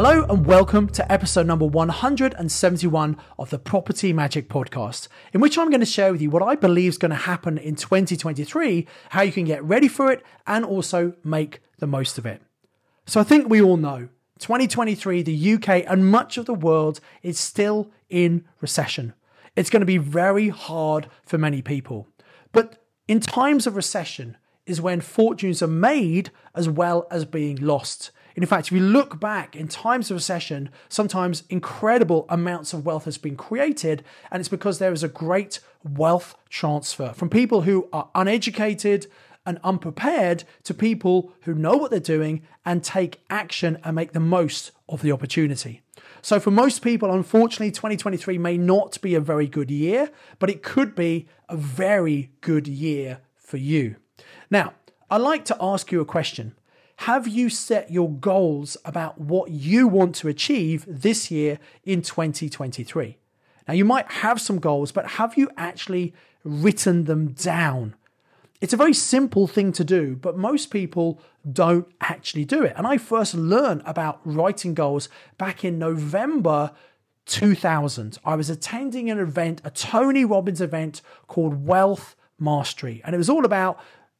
Hello and welcome to episode number 171 of the Property Magic Podcast, in which I'm going to share with you what I believe is going to happen in 2023, how you can get ready for it, and also make the most of it. So I think we all know 2023, the UK and much of the world is still in recession. It's going to be very hard for many people. But in times of recession is when fortunes are made as well as being lost. In fact, if you look back in times of recession, sometimes incredible amounts of wealth has been created, and it's because there is a great wealth transfer from people who are uneducated and unprepared to people who know what they're doing and take action and make the most of the opportunity. So, for most people, unfortunately, 2023 may not be a very good year, but it could be a very good year for you. Now, I'd like to ask you a question. Have you set your goals about what you want to achieve this year in 2023? Now, you might have some goals, but have you actually written them down? It's a very simple thing to do, but most people don't actually do it. And I first learned about writing goals back in November 2000. I was attending an event, a Tony Robbins event called Wealth Mastery. And it was all about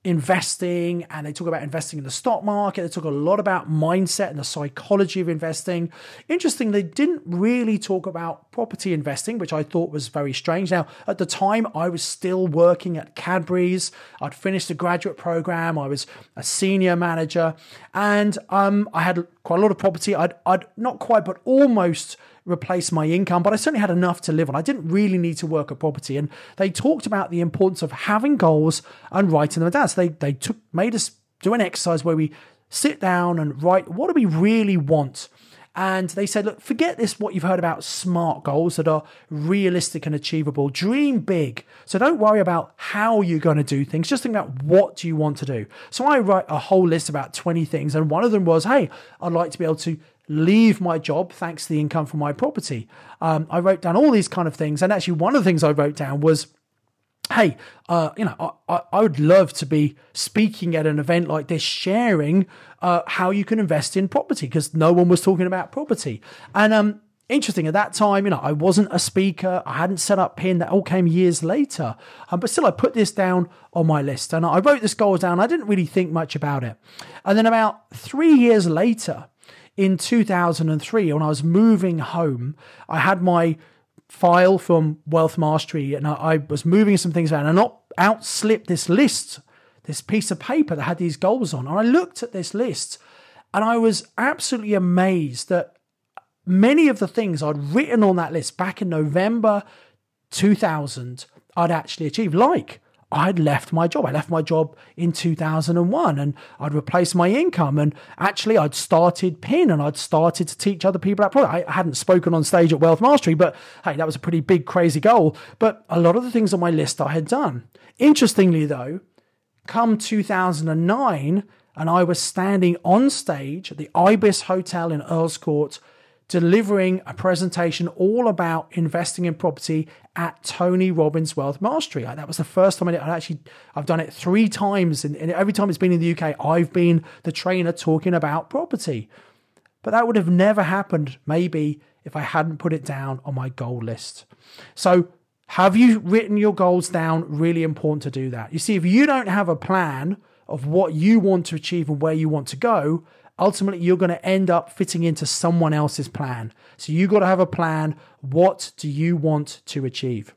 investing and they talk about investing in the stock market. They talk a lot about mindset and the psychology of investing. Interesting, they didn't really talk about property investing, which I thought was very strange. Now, at the time, I was still working at Cadbury's. I'd finished a graduate program. I was a senior manager and um, I had quite a lot of property. I'd, I'd not quite, but almost replace my income, but I certainly had enough to live on. I didn't really need to work a property. And they talked about the importance of having goals and writing them down. So they, they took, made us do an exercise where we sit down and write what do we really want? And they said, look, forget this, what you've heard about smart goals that are realistic and achievable. Dream big. So don't worry about how you're going to do things. Just think about what do you want to do. So I write a whole list about 20 things. And one of them was, hey, I'd like to be able to leave my job thanks to the income from my property. Um, I wrote down all these kind of things. And actually, one of the things I wrote down was, hey, uh, you know, I, I, would love to be speaking at an event like this, sharing uh, how you can invest in property because no one was talking about property. And um, interesting at that time, you know, I wasn't a speaker. I hadn't set up PIN. That all came years later. Um, but still, I put this down on my list and I wrote this goal down. I didn't really think much about it. And then about three years later, in 2003 when I was moving home. I had my file from Wealth Mastery and I, I was moving some things around and not outslip this list, this piece of paper that had these goals on. And I looked at this list and I was absolutely amazed that many of the things I'd written on that list back in November 2000 I'd actually achieved, like I'd left my job. I left my job in 2001 and I'd replaced my income. And actually, I'd started PIN and I'd started to teach other people that product. I hadn't spoken on stage at Wealth Mastery, but hey, that was a pretty big, crazy goal. But a lot of the things on my list I had done. Interestingly, though, come 2009, and I was standing on stage at the Ibis Hotel in Earl's Court delivering a presentation all about investing in property at Tony Robbins Wealth Mastery. That was the first time I did. I actually I've done it three times, and, and every time it's been in the UK, I've been the trainer talking about property. But that would have never happened, maybe, if I hadn't put it down on my goal list. So, have you written your goals down? Really important to do that. You see, if you don't have a plan of what you want to achieve and where you want to go, ultimately you're going to end up fitting into someone else's plan. So you've got to have a plan. What do you want to achieve?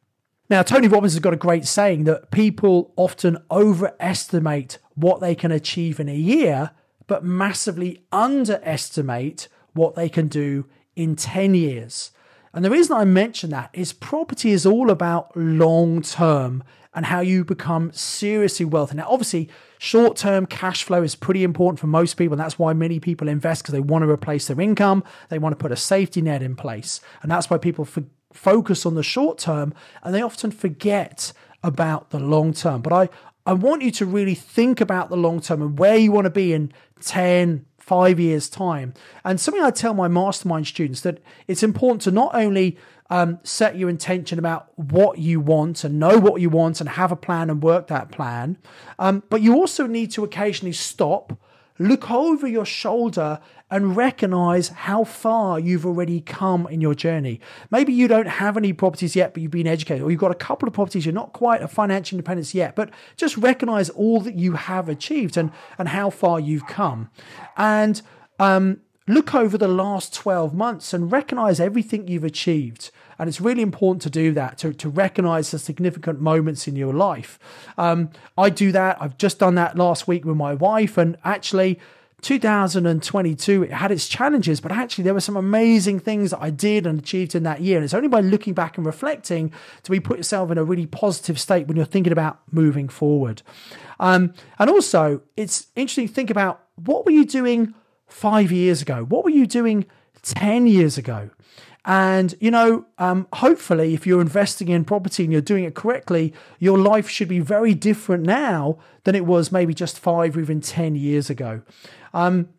Now, Tony Robbins has got a great saying that people often overestimate what they can achieve in a year, but massively underestimate what they can do in 10 years. And the reason I mention that is property is all about long term and how you become seriously wealthy. Now, obviously, short term cash flow is pretty important for most people. And that's why many people invest because they want to replace their income, they want to put a safety net in place. And that's why people f- focus on the short term and they often forget about the long term. But I, I want you to really think about the long term and where you want to be in 10, five years' time. And something I tell my mastermind students that it's important to not only um, set your intention about what you want and know what you want and have a plan and work that plan, um, but you also need to occasionally stop, look over your shoulder and recognize how far you've already come in your journey. Maybe you don't have any properties yet, but you've been educated, or you've got a couple of properties, you're not quite a financial independence yet, but just recognize all that you have achieved and, and how far you've come. And um, look over the last 12 months and recognize everything you've achieved. And it's really important to do that, to, to recognize the significant moments in your life. Um, I do that. I've just done that last week with my wife. And actually, 2022 it had its challenges but actually there were some amazing things that i did and achieved in that year and it's only by looking back and reflecting to be put yourself in a really positive state when you're thinking about moving forward um, and also it's interesting to think about what were you doing five years ago what were you doing 10 years ago and, you know, um, hopefully, if you're investing in property and you're doing it correctly, your life should be very different now than it was maybe just five or even 10 years ago. Um,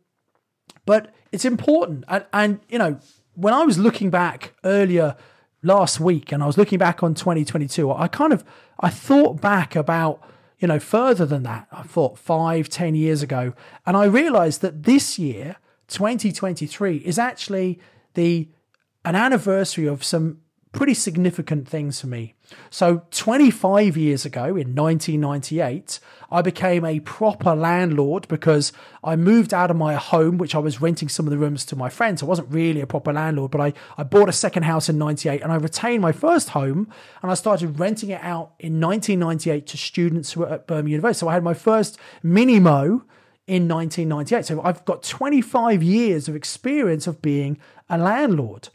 but it's important. And, and, you know, when I was looking back earlier last week and I was looking back on 2022, I kind of, I thought back about, you know, further than that. I thought five, ten years ago. And I realized that this year, 2023, is actually the an anniversary of some pretty significant things for me. So, 25 years ago in 1998, I became a proper landlord because I moved out of my home, which I was renting some of the rooms to my friends. I wasn't really a proper landlord, but I, I bought a second house in 98 and I retained my first home and I started renting it out in 1998 to students who were at Birmingham University. So, I had my first mini HMO in 1998. So I've got 25 years of experience of being a landlord.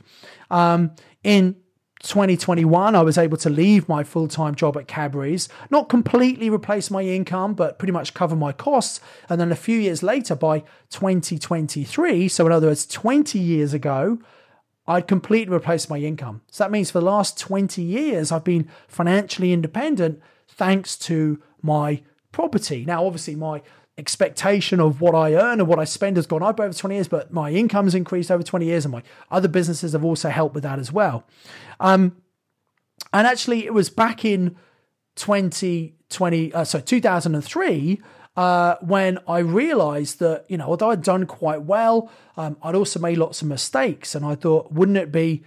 Um, in 2021, I was able to leave my full time job at Cadbury's, not completely replace my income, but pretty much cover my costs. And then a few years later, by 2023, so in other words, 20 years ago, I'd completely replaced my income. So that means for the last 20 years, I've been financially independent thanks to my property. Now, obviously, my expectation of what I earn and what I spend has gone up over 20 years, but my income has increased over 20 years and my other businesses have also helped with that as well. Um, and actually, it was back in 2020, uh, so 2003, uh, when I realized that, you know, although I'd done quite well, um, I'd also made lots of mistakes. And I thought, wouldn't it be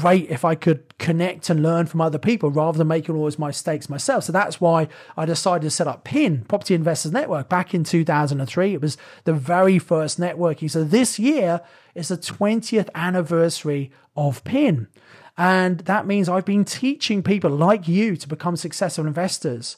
great if I could connect and learn from other people rather than making all my mistakes myself. So that's why I decided to set up PIN, Property Investors Network, back in 2003. It was the very first networking. So this year is the 20th anniversary of PIN. And that means I've been teaching people like you to become successful investors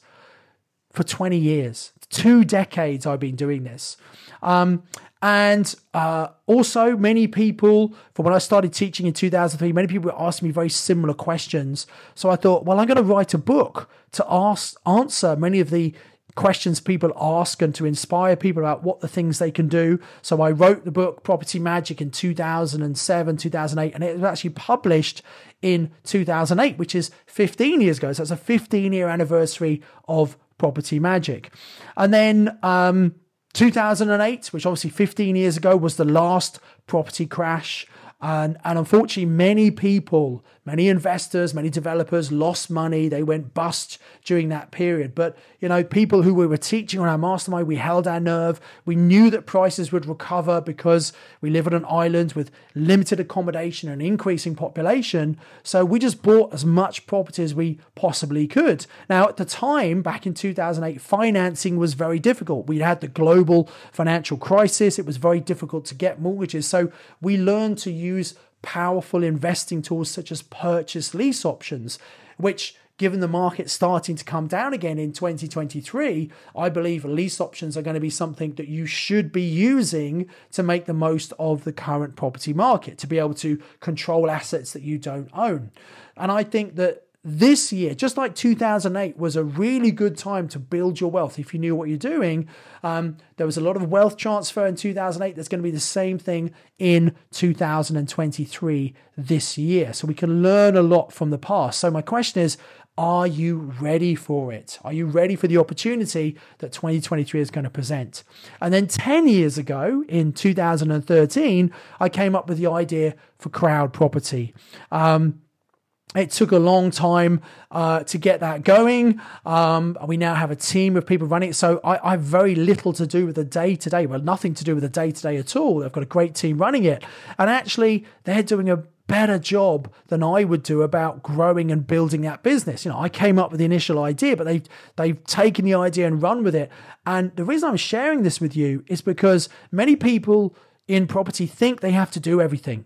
for 20 years. Two decades I've been doing this. Um, and uh, also, many people, from when I started teaching in 2003, many people were asking me very similar questions. So I thought, well, I'm going to write a book to ask, answer many of the questions people ask and to inspire people about what the things they can do. So I wrote the book Property Magic in 2007, 2008, and it was actually published in 2008, which is 15 years ago. So it's a 15 year anniversary of Property Magic. And then, um, 2008, which obviously 15 years ago was the last property crash. And, and unfortunately, many people, many investors, many developers lost money. They went bust during that period. But, you know, people who we were teaching on our mastermind, we held our nerve. We knew that prices would recover because we live on an island with limited accommodation and increasing population. So we just bought as much property as we possibly could. Now, at the time, back in 2008, financing was very difficult. We had the global financial crisis. It was very difficult to get mortgages. So we learned to use use powerful investing tools such as purchase lease options, which given the market starting to come down again in 2023, I believe lease options are going to be something that you should be using to make the most of the current property market, to be able to control assets that you don't own. And I think that this year, just like 2008 was a really good time to build your wealth if you knew what you're doing. Um, there was a lot of wealth transfer in 2008. There's going to be the same thing in 2023 this year. So we can learn a lot from the past. So my question is, Are you ready for it? Are you ready for the opportunity that 2023 is going to present? And then 10 years ago, in 2013, I came up with the idea for CrowdProperty. Um, it took a long time uh, to get that going. Um, we now have a team of people running it. So I, I have very little to do with the day to day. Well, nothing to do with the day to day at all. They've got a great team running it. And actually, they're doing a better job than I would do about growing and building that business. You know, I came up with the initial idea, but they've they've taken the idea and run with it. And the reason I'm sharing this with you is because many people in property think they have to do everything.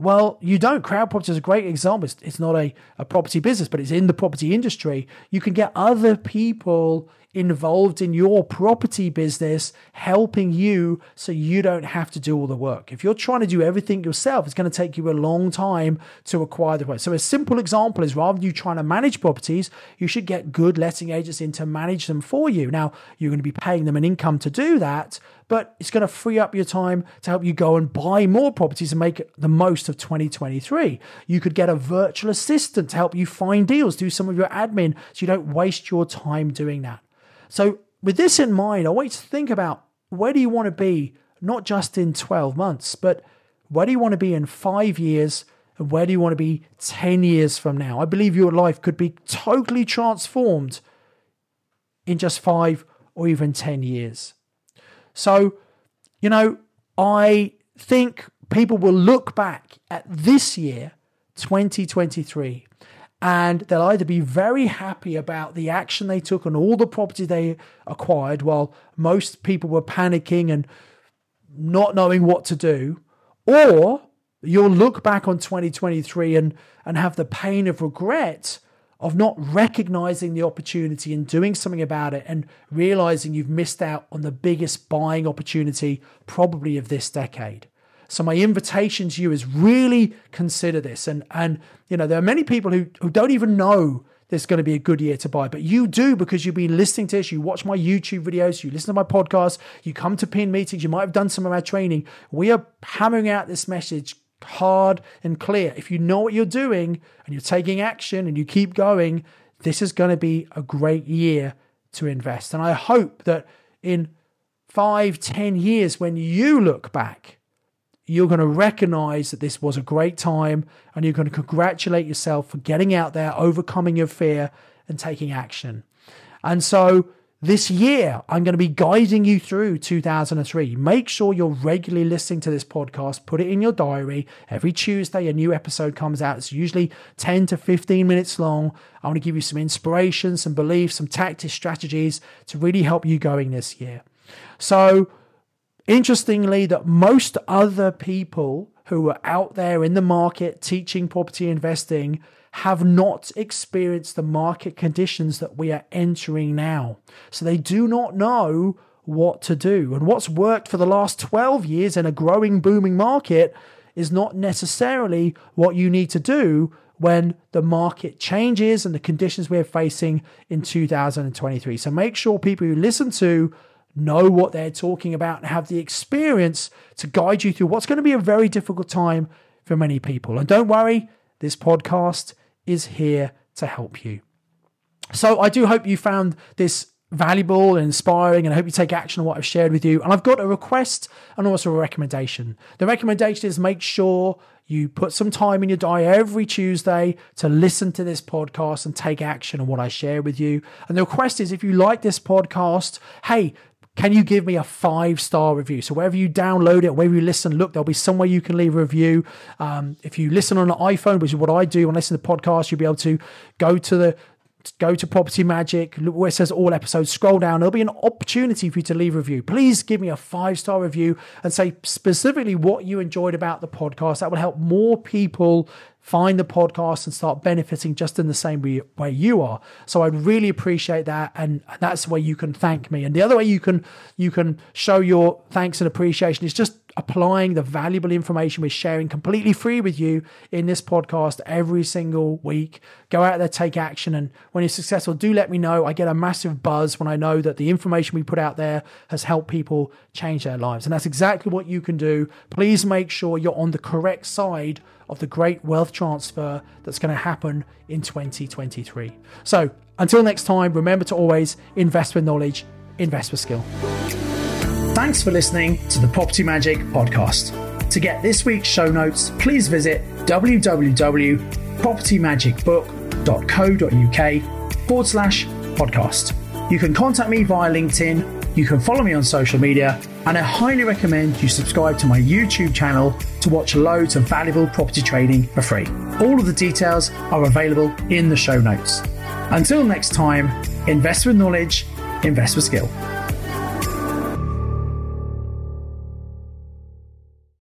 Well, you don't. CrowdProperty is a great example. It's, it's not a, a property business, but it's in the property industry. You can get other people involved in your property business helping you so you don't have to do all the work. If you're trying to do everything yourself, it's going to take you a long time to acquire the work. So, a simple example is rather than you trying to manage properties, you should get good letting agents in to manage them for you. Now, you're going to be paying them an income to do that, but it's going to free up your time to help you go and buy more properties and make the most of 2023. You could get a virtual assistant to help you find deals, do some of your admin so you don't waste your time doing that. So, with this in mind, I want you to think about where do you want to be, not just in 12 months, but where do you want to be in five years and where do you want to be 10 years from now? I believe your life could be totally transformed in just five or even 10 years. So, you know, I think people will look back at this year, 2023, and they'll either be very happy about the action they took on all the property they acquired while most people were panicking and not knowing what to do, or you'll look back on 2023 and, and have the pain of regret of not recognizing the opportunity and doing something about it and realizing you've missed out on the biggest buying opportunity probably of this decade. So my invitation to you is really consider this. And and you know, there are many people who, who don't even know there's going to be a good year to buy, but you do because you've been listening to this, you watch my YouTube videos, you listen to my podcast, you come to PIN meetings, you might have done some of our training. We are hammering out this message hard and clear. If you know what you're doing and you're taking action and you keep going, this is going to be a great year to invest. And I hope that in five, ten years, when you look back, you're going to recognize that this was a great time and you're going to congratulate yourself for getting out there, overcoming your fear, and taking action. And so, this year, I'm going to be guiding you through 2003. Make sure you're regularly listening to this podcast. Put it in your diary. Every Tuesday, a new episode comes out. It's usually 10 to 15 minutes long. I want to give you some inspiration, some beliefs, some tactics, strategies to really help you going this year. So, interestingly, that most other people who are out there in the market teaching property investing have not experienced the market conditions that we are entering now. So they do not know what to do. And what's worked for the last 12 years in a growing, booming market is not necessarily what you need to do when the market changes and the conditions we're facing in 2023. So make sure people who listen to know what they're talking about and have the experience to guide you through what's going to be a very difficult time for many people. And don't worry, this podcast is here to help you. So I do hope you found this valuable and inspiring, and I hope you take action on what I've shared with you. And I've got a request and also a recommendation. The recommendation is make sure you put some time in your diary every Tuesday to listen to this podcast and take action on what I share with you. And the request is if you like this podcast, hey, can you give me a five star review? So wherever you download it, wherever you listen, look, there'll be somewhere you can leave a review. Um, if you listen on an iPhone, which is what I do when I listen to podcasts, you'll be able to go to the go to Property Magic, look where it says all episodes, scroll down. There'll be an opportunity for you to leave a review. Please give me a five star review and say specifically what you enjoyed about the podcast. That will help more people find the podcast and start benefiting just in the same way, way you are. So I'd really appreciate that. And that's the way you can thank me. And the other way you can you can show your thanks and appreciation is just applying the valuable information we're sharing completely free with you in this podcast every single week. Go out there, take action. And when you're successful, do let me know. I get a massive buzz when I know that the information we put out there has helped people change their lives. And that's exactly what you can do. Please make sure you're on the correct side of the great wealth transfer that's going to happen in 2023. So until next time, remember to always invest with knowledge, invest with skill. Thanks for listening to the Property Magic podcast. To get this week's show notes, please visit www.propertymagicbook.co.uk forward slash podcast. You can contact me via LinkedIn, you can follow me on social media, and I highly recommend you subscribe to my YouTube channel to watch loads of valuable property trading for free. All of the details are available in the show notes. Until next time, invest with knowledge, invest with skill.